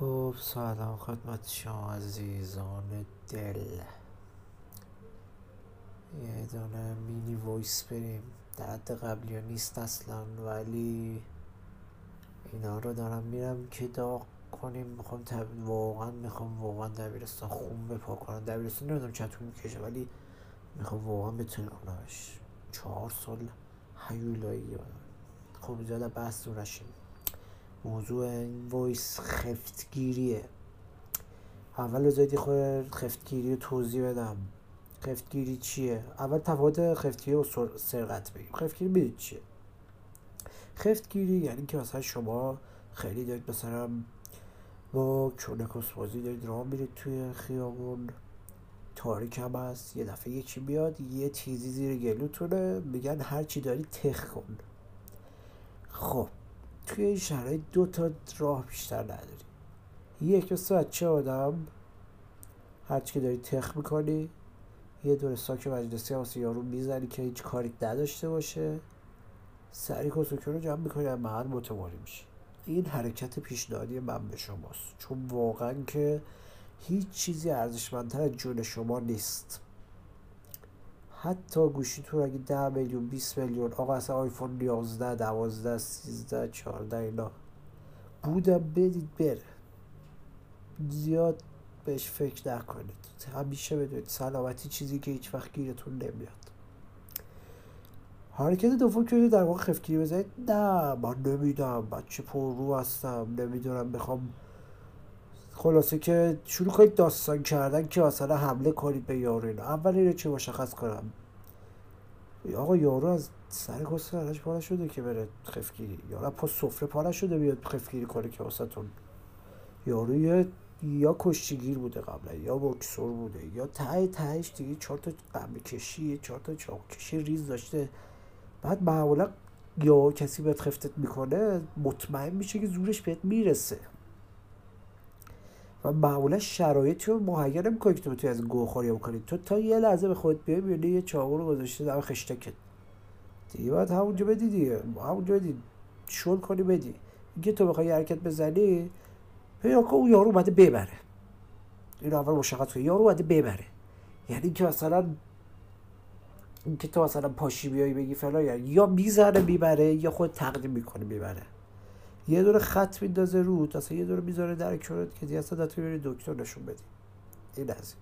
خب سلام خدمت شما عزیزان دل. یه دونه مینی وایس بریم. درد قبلی ها نیست اصلا ولی اینا رو دارم میرم که داغ کنیم. می‌خوام تب... واقعا می‌خوام واقعا دبیرستان خون بپا کنم. دبیرستان نمی‌دونم چطور می‌کشه ولی می‌خوام واقعا بتونمش چهار سال هیولایی خب زیاده بحث دور نشیم موضوع این وایس خفتگیریه. اول بذارید خود خفتگیری رو توضیح بدم. خفتگیری چیه؟ اول تفاوت خفتگیری و سرقت بگیم. خفتگیری بدید چیه؟ خفتگیری یعنی که مثلا شما خیلی دارید مثلا با چونکس بازی دارید راه میرید توی خیابون. تاریک هم هست. یه دفعه یکی بیاد یه تیزی زیر گلوتونه. میگن هر چی داری تخ کن. خب توی این شرایط دو تا راه بیشتر نداری. یک مثل چه آدم؟ هرچی که داری تخ می‌کنی یه دور ساک مجلسی واسه یارو می‌زنی که هیچ کاری نداشته باشه. سری کسوکه رو جمع می‌کنی از محل متواری میشه این حرکت پیشنهادی من به شماست. چون واقعا که هیچ چیزی ارزشمندتر از جون شما نیست. حتی گوشیتون اگه ده میلیون 20 میلیون آقا اصلا آیفون 11 12 13 14 اینا. بودم بدید بره. زیاد بهش فکر نکنید. همیشه بدونید سلامتی چیزی که هیچ وقت گیرتون نمیاد. حرکت دوم که در واقع خفگیری بزنید. نه من نمیدم بچه پر رو هستم. نمی‌دونم. بخوام خلاصه که شروع کنید داستان کردن که اصلا حمله کنید به یارو اینا. اول اینو چه مشخص کنم. آقا یارو از سر کسی پاره شده که بره خفگیری. یارو پا سفره پاره شده بیاد خفگیری کنه که واسهتون یارو یه یا کشتیگیر بوده قبلا یا بکسور بوده یا ته تهش دیگه چهار تا قبل کشی چهار تا چاق کشی ریز داشته. بعد معمولا یا کسی بهت خفتت می‌کنه مطمئن میشه که زورش بهت می‌رسه. و معمولا شرایطی رو مهیا نمی‌کنه که تو بتونی از گوخوری بکنی. تو تا یه لحظه به خود بیای می‌بینی یه چاقو رو گذاشته در خشتکت دیگه باید همونجا بدی دیگه. همونجا بدی. شل کنی بدی. اینکه تو بخوای حرکت بزنی یا که اون یارو اومده ببره. این اول مشخص کنی یارو اومده ببره. یعنی که مثلا اینکه تو مثلا پاشی بیای بگی فلان یا می‌زنه می‌بره یا خود تقدیم می‌کنه می‌بره. یه دور خط میندازه رو اصلا یه دور می‌ذاره در کنارت که دیگه اصلا بری دکتر نشون بدی. این از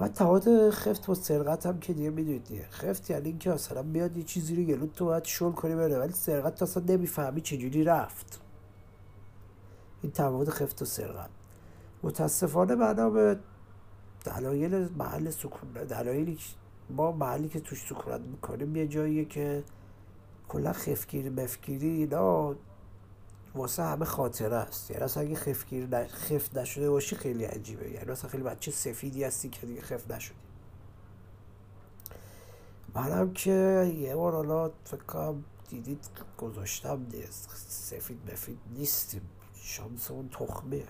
و تفاوت خفت با سرقت هم که دیگه می‌دونید دیگه. خفت یعنی اینکه اصلا میاد یه چیزی رو گلوت تو باید شل کنی بره ولی سرقت تو اصلا نمی‌فهمی چجوری رفت. این تفاوت خفت و سرقت. متاسفانه بنا به دلایل محل سکون دلایلی ما محلی که توش سکونت می‌کنیم یه جاییه که کلا خفگیری مفگیری اینا واسه همه خاطره است. یعنی اصلا اگه خفگیر ن... خف نشده باشی خیلی عجیبه. یعنی اصلا خیلی بچه سفیدی هستی که دیگه خف نشدی. منم که یه بار حالا فکر کنم دیدید گذاشتم سفید مفید نیستیم. شانس اون تخمیه.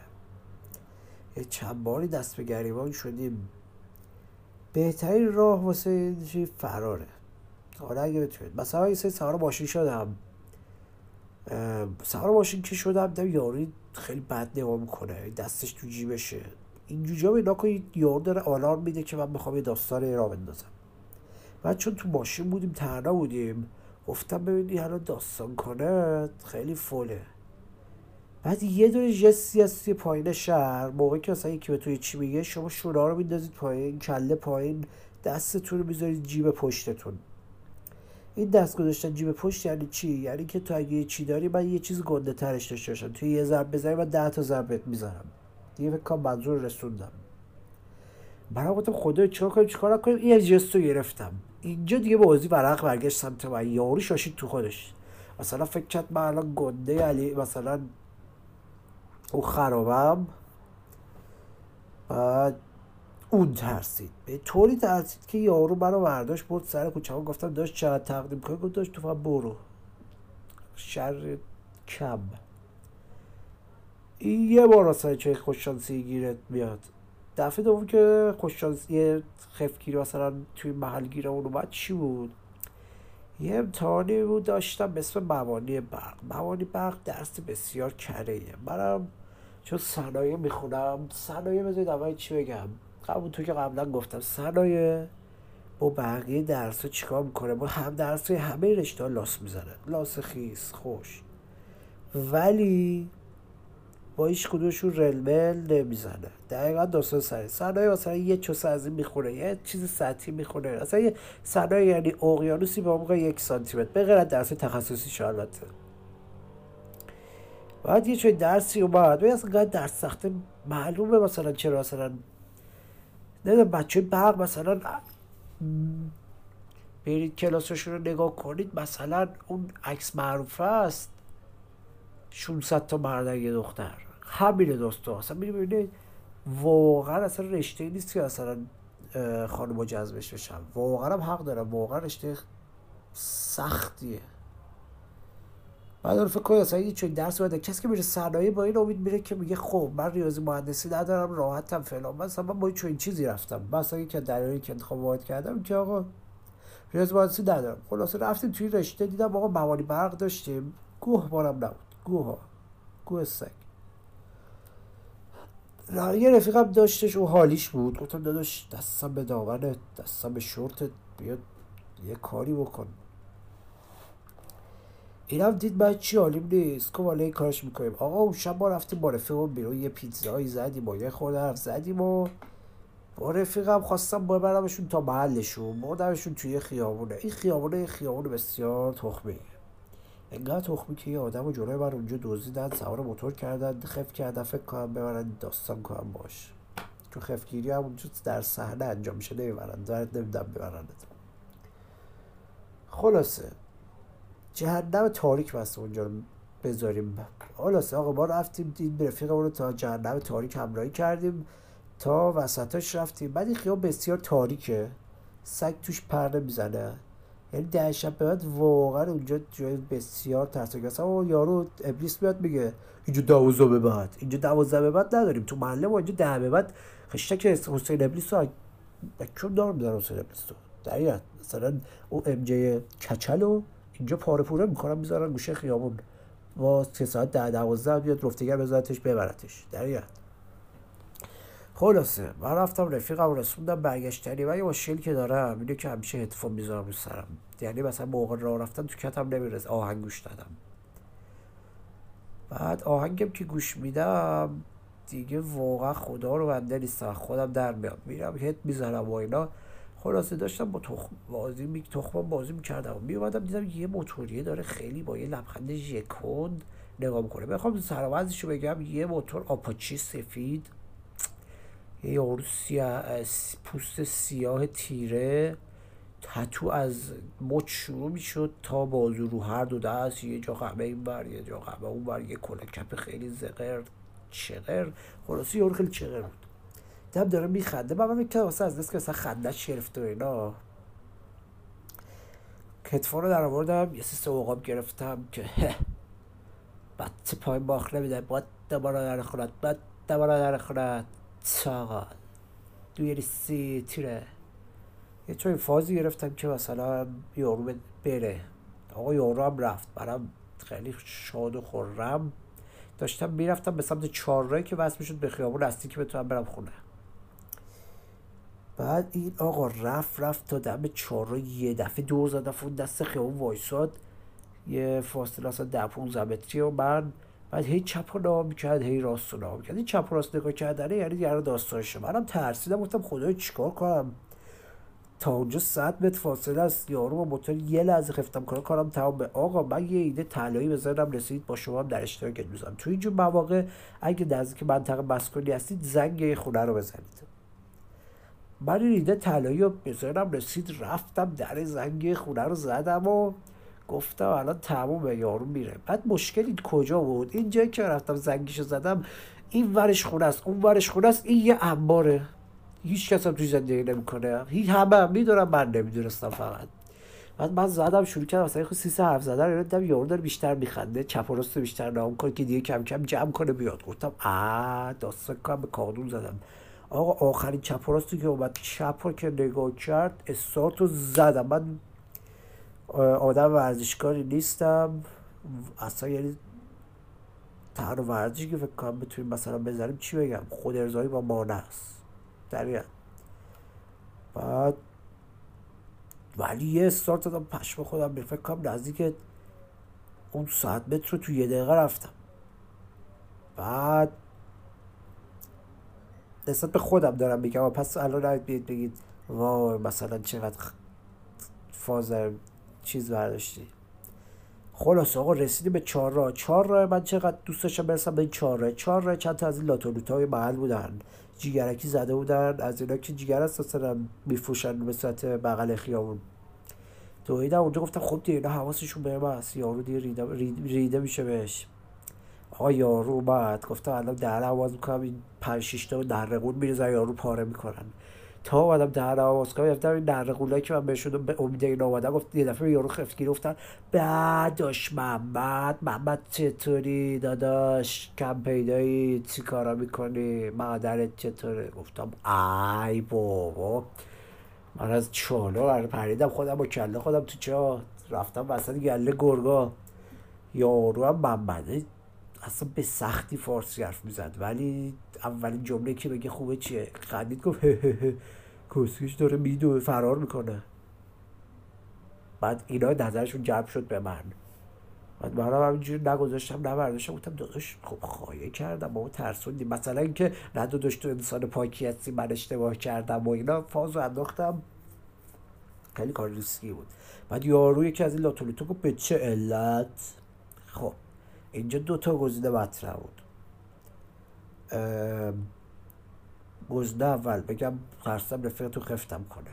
یه چند باری دست به گریبان شدیم. بهترین راه واسه فراره. حالا اگه بتونید. مثلا یه سری سوار ماشین شدم. سوار ماشین که شدم دیدم یاری خیلی بد نگاه می‌کنه. دستش تو جیبشه. اینجوری هم اینا که یارو داره آلارم میده که من می‌خوام یه داستان را بندازم. بعد چون تو ماشین بودیم تنها بودیم گفتم ببینی حالا داستان کنه خیلی فوله. بعد یه دونه جستی از توی پایین شهر موقعی که اصلا یکی به توی چی میگه شما شورا رو میندازید پایین کله پایین دستتون رو می‌ذارید جیب پشتتون. این دست گذاشتن جیب پشت یعنی چی؟ یعنی که تو اگه چی داری من یه چیز گنده ترش داشته باشم. توی یه ضرب بزنی من ده تا ضربت می‌زنم. دیگه فکر منظور رسوندم. برای گفتم خدا چیکار کنیم چیکار کنیم این جستو گرفتم. اینجا دیگه بازی ورق برگشت سمت من. یارو شاشید تو خودش. مثلا فکر کرد من الان گنده علی مثلا او خرابم. بعد اون ترسید. به طوری ترسید که یارو برا برداشت برد سر کوچه گفتم داشت چقدر تقدیم کنی گفت داشت تو فقط برو. شر کم. این یه بار اصلا چه خوششانسی گیرت میاد. دفعه دوم که خوششانسی خفگیری مثلا توی محل گیره اون اومد چی بود؟ یه امتحانی بود داشتم به اسم موانی برق. موانی برق درس بسیار کره منم چون صنایع می‌خونم صنایع بذارید اول چی بگم؟ قبول تو که قبلا گفتم. صنایع با بقیه درس چیکار می‌کنه؟ با هم درس همه رشته لاس می‌زنه لاس خیس خوش. ولی با هیچ کدومشون رلمل نمی‌زنه. دقیقا داستان سری صنایع مثلا یه چوسه از یه چیز سطحی می‌خونه اصلا یه صنایع یعنی اقیانوسی به عمق یک سانتیمتر. به غیر درس تخصصی البته. بعد یه چوی درسی اومد و اصلا درس سخته. معلومه مثلا چرا مثلا نه بچه برق مثلا برید کلاسشون رو نگاه کنید مثلا اون عکس معروفه است. 600 تا مرد یه دختر. همینه دوستا. اصلا ببینید واقعا اصلا رشته نیست که اصلا خانم جذبش بشن. واقعا هم حق دارم واقعا رشته سختیه. بعد فکر کنید اصلا چون درس بده. کسی که میره صنایع با این امید میره که میگه خب من ریاضی مهندسی ندارم راحتم فلان. مثلا من با این چیزی رفتم. مثلا که دلایلی که انتخاب وارد کردم که آقا ریاضی مهندسی ندارم. خلاصه رفتیم توی رشته دیدم آقا موانی برق داشتیم. گوه بارم نبود. گوه گوه سگ. یه رفیقم داشتش و حالیش بود. گفتم داداش دستم به داغنه. دستم به شورتت. بیاد یه کاری بکن. اینم دید باید چی حالیم نیست؟ که والا کارش می‌کنیم. آقا اون شب ما رفتیم با رفیقم بیرون یه پیتزایی زدیم و یه خورده حرف زدیم و با رفیقم خواستم ببرمشون تا محلشون بردمشون توی خیابونه. این خیابونه یه خیابونه بسیار تخمی. انقدر تخمی که یه آدم و جلوی من اونجا دزدیدن سوار موتور کردن خف کردن فکر کنم ببرن داستان کنم باش. چون خفگیری هم اونجا در صحنه انجام میشه. نمی‌برن دارد نمیدم ببرند خلاصه. جهنم تاریک بسته اونجا رو بذاریم؟ خلاصه آقا ما رفتیم دید رفیقمون رو تا جهنم تاریک همراهی کردیم. تا وسطاش رفتیم. بعد این خیاب بسیار تاریکه. سگ توش پرده می‌زنه یعنی ده شب به بعد واقعا اونجا جای بسیار ترسناک است. اما یارو ابلیس میاد میگه اینجا دوازده به بعد. اینجا دوازده به بعد نداریم. تو محله ما اینجا ده به بعد خشتک حسین ابلیس رو چون دار میدن حسین ابلیس رو. دقیقا. مثلا اون ام جی کچل اینجا پاره پوره می‌کنن می‌ذارن گوشه خیابون. با سه ساعت ده دوازده بیاد رفتگر بذارتش ببرتش. دقیقا خلاصه من رفتم رفیقم رسوندم برگشتنی. و یه مشکلی که دارم اینه که همیشه هدفون می‌ذارم رو سرم. یعنی مثلا موقع راه رفتن تو کتم نمی‌رسه. آهنگ گوش دادم. بعد آهنگم که گوش میدم دیگه واقعا خدا رو بنده نیستم. خودم در میام. میرم هد می‌زنم و اینا. خلاصه داشتم با تخم بازی می تخم بازی می‌کردم. می اومدم دیدم یه موتوریه داره خیلی با یه لبخند ژکوند نگاه می‌کنه. بخوام سر بگم یه موتور آپاچی سفید یه پوست سیاه تیره تتو از مچ شروع می‌شد تا بازو رو هر دو دست یه جا قبه این بر یه جا قبه اون بر یه کلا کپ خیلی زقر چغر خلاصی یارو خیلی چغر بود. دیدم داره میخنده من من واسه از دست که مثلا خندش و اینا. کتفا رو در آوردم یه سه اوقاب گرفتم که بچه پای باخ نمیده باید دبارا در خورد باید دبارا در خورد چاقال دوی سی تیره. یه چون فازی گرفتم که مثلا یارو بره. آقا یارو هم رفت برام خیلی شاد و خورم داشتم می‌رفتم به سمت چهارراهی که وصل می‌شد به خیابون اصلی که بتونم برم خونه. بعد این آقا رفت رفت تا دم چهار یه دفعه دور زد اون دست خیابون وایساد. یه فاصله اصلا ده 15 متری و من بعد هی چپ رو نام می‌کرد هی راست رو نام می‌کرد. چپ راست نگاه کردنه یعنی دیگه داستانشه منم ترسیدم گفتم خدای چیکار کنم؟ تا اونجا صد متر فاصله است. یارو با موتور یه لحظه خفتم کنم کارم تمام به آقا من یه ایده طلایی بزنم رسید با شما هم در اشتراک می‌ذارم تو اینجور مواقع اگه نزدیک منطقه مسکونی هستید زنگ خونه رو بزنید. من ایده طلایی رو بزنم رسید رفتم در زنگ خونه رو زدم و گفتم الان تموم یارو میره. بعد مشکلی کجا بود؟ این جایی که رفتم زنگیشو زدم این ورش خونه است اون ورش خونه است این یه انباره. هیچ کس هم توی زندگی نمی‌کنه. هیچ همه هم می‌دونم من نمی‌دونستم فقط. بعد من زدم شروع کردم مثلا خود سیسه حرف زدن رو دیدم یارو داره بیشتر میخنده چپ و راست بیشتر نام کنه که دیگه کم کم جمع کنه بیاد. گفتم آ داستان کنم به کادون زدم. آقا آخرین چپ راستی که اومد چپ رو که نگاه کرد استارت رو زدم. من آدم ورزشکاری نیستم. اصلا یعنی تنها ورزشی که فکر کنم بتونیم مثلا بزنیم چی بگم؟ خود ارزایی با مانه است. در بعد ولی یه استارت دادم پشم خودم فکر کنم نزدیک اون ساعت متر رو تو یه دقیقه رفتم. بعد نسبت به خودم دارم میگم پس الان نبید بگید بگید وای مثلا چقدر فاز چیز برداشتی. خلاص آقا رسیدیم به چهار راه. چهار راه من چقدر دوست داشتم برسم به این چهار راه. چهار راه چند تا از این لاتولوتا های محل بودن. جیگرکی زده بودن از اینا که جیگر اساسا میفروشن به صورت بغل خیابون. دویدم اونجا گفتم خب دیگه اینا حواسشون به هست. یارو دیگه ریده, ریده میشه بهش. آقا یارو اومد گفتم الان دهن آواز می‌کنم این پنج شیش تا درقون میرزن یارو پاره می‌کنن. تا اومدم دهن آواز کنم گفتم این که من بهشون به امید این گفت یه دفعه یارو خفتگیر گفتن بعدش محمد محمد چطوری داداش؟ کم پیدایی؟ چی کارا می‌کنی؟ مادرت چطوره؟ گفتم ای بابا. من از چالا پریدم خودم با کله خودم تو چا رفتم وسط گله گرگا. یارو هم محمده. اصلا به سختی فارسی حرف می‌زد. ولی اولین جمله که بگه خوبه چیه؟ خندید گفت کسکش داره میدو فرار می‌کنه. بعد اینا نظرشون جمع شد به من. بعد منم همینجوری نگذاشتم نبرداشتم گفتم داداش خب خواهی کردم با اون ترسوندی. مثلا اینکه نه داداش تو انسان پاکی هستی من اشتباه کردم و اینا فازو انداختم. خیلی کار ریسکی بود. بعد یارو یکی از این لاتولیتو گفت به چه علت؟ خب اینجا دوتا گزینه مطرح بود. گزینه اول بگم ترسم رفیقتو خفتم کنه.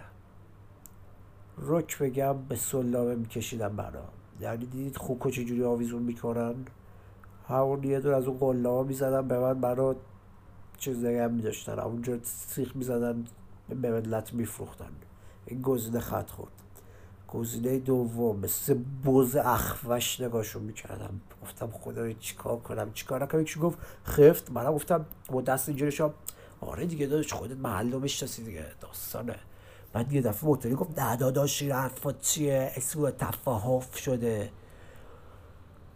رک بگم به سلامه میکشیدم برا. یعنی دیدید خوکو چجوری آویزون می‌کنن؟ همون یه دور از اون قله ها می‌زدن به من برا چیز هم میداشتن. اونجا سیخ می‌زدن به ملت میفروختن. این گزینه خط خورد. گزینه دوم مثل بوز اخوش نگاهشون می‌کردم. گفتم خدا چیکار کنم؟ چیکار نکنم؟ یکیشون گفت خفت. منم گفتم با دست اینجوری آره دیگه داداش خودت محل رو می‌شناسی دیگه داستانه. بعد یه دفعه موتوری گفت نه داداش این حرفات چیه؟ اسم تفاهف شده.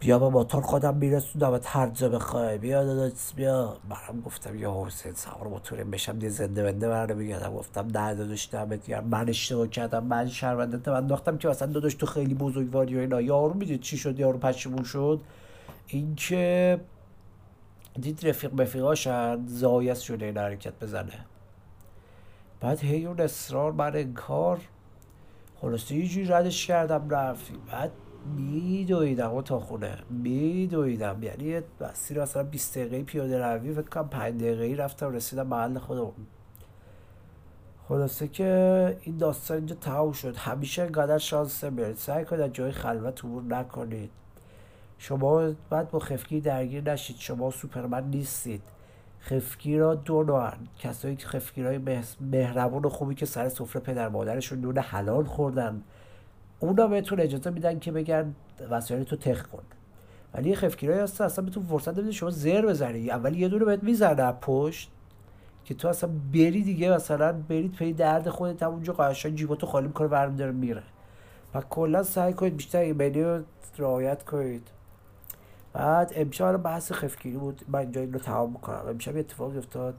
بیا با موتور خودم میرسوندم و هر بخوای بیا داداش بیا. برام گفتم یا حسین سوار موتور بشم یه زنده بنده برنه میگردم. گفتم نه داداش دمت گرم. من اشتباه کردم من شرمنده من انداختم که مثلا داداش تو خیلی بزرگواری و اینا. یارو می‌دید چی شد؟ یارو پشیمون شد. اینکه دید رفیق بفیقاشن زایست شده این حرکت بزنه. بعد هی اون اصرار بر انکار. خلاصه یه جوری ردش کردم رفتیم بعد میدویدم و تا خونه. میدویدم. یعنی مسیر اصلا 20 دقیقه پیاده روی فکر کنم 5 دقیقه رفتم رسیدم محل خودم خلاصه که این داستان اینجا تموم شد. همیشه انقدر شانس نمیارید سعی کنید جای خلوت عبور نکنید. شما بعد با خفگی درگیر نشید. شما سوپرمن نیستید. خفگی را دو نوعن. کسایی که خفگیرهای مهربون و خوبی که سر سفره پدر مادرشون نون حلال خوردن. اونا بهتون اجازه میدن که بگن وسایل تو تخ کن. ولی خفگیرایی هست اصلا بهتون فرصت نمیده شما زر بزنی. اول یه دونه بهت می‌زنه پشت که تو اصلا بری دیگه مثلا برید پی درد خودت هم اونجا قشنگ جیباتو خالی می‌کنه برمی داره میره. و کلا سعی کنید بیشتر ایمنی رو رعایت کنید. بعد امشب بحث خفگیری بود. من اینجا این رو تمام می‌کنم. امشب اتفاق افتاد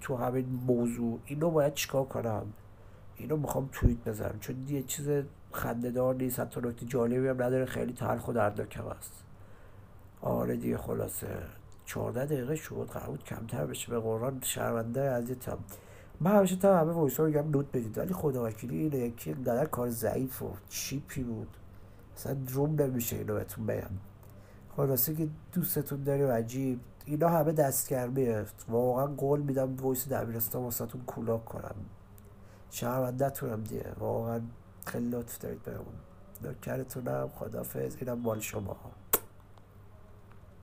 تو همین موضوع. اینو باید چیکار کنم؟ اینو می‌خوام توییت بزنم. چون یه چیز خندهدار نیست حتی نکته جالبی هم نداره. خیلی تلخ و دردناکم است. آره دیگه خلاصه. چهارده دقیقه شد. قرار بود کمتر بشه. به قرآن شرمنده عزیزم من همیشه تا همه وایس ها میگم نوت بدید. ولی خدا وکیلی یکی قدر کار ضعیف و چیپی بود. اصلا دروم نمیشه اینو بهتون بگم. خلاصه که دوستتون داری و عجیب. اینا همه دستگرمیه. واقعا قول میدم وایس دبیرستان واسهتون کولاک کنم. شهروندتونم دیگه. واقعا خیلی لطف دارید بهمون نوکرتونم خدافز اینم مال شما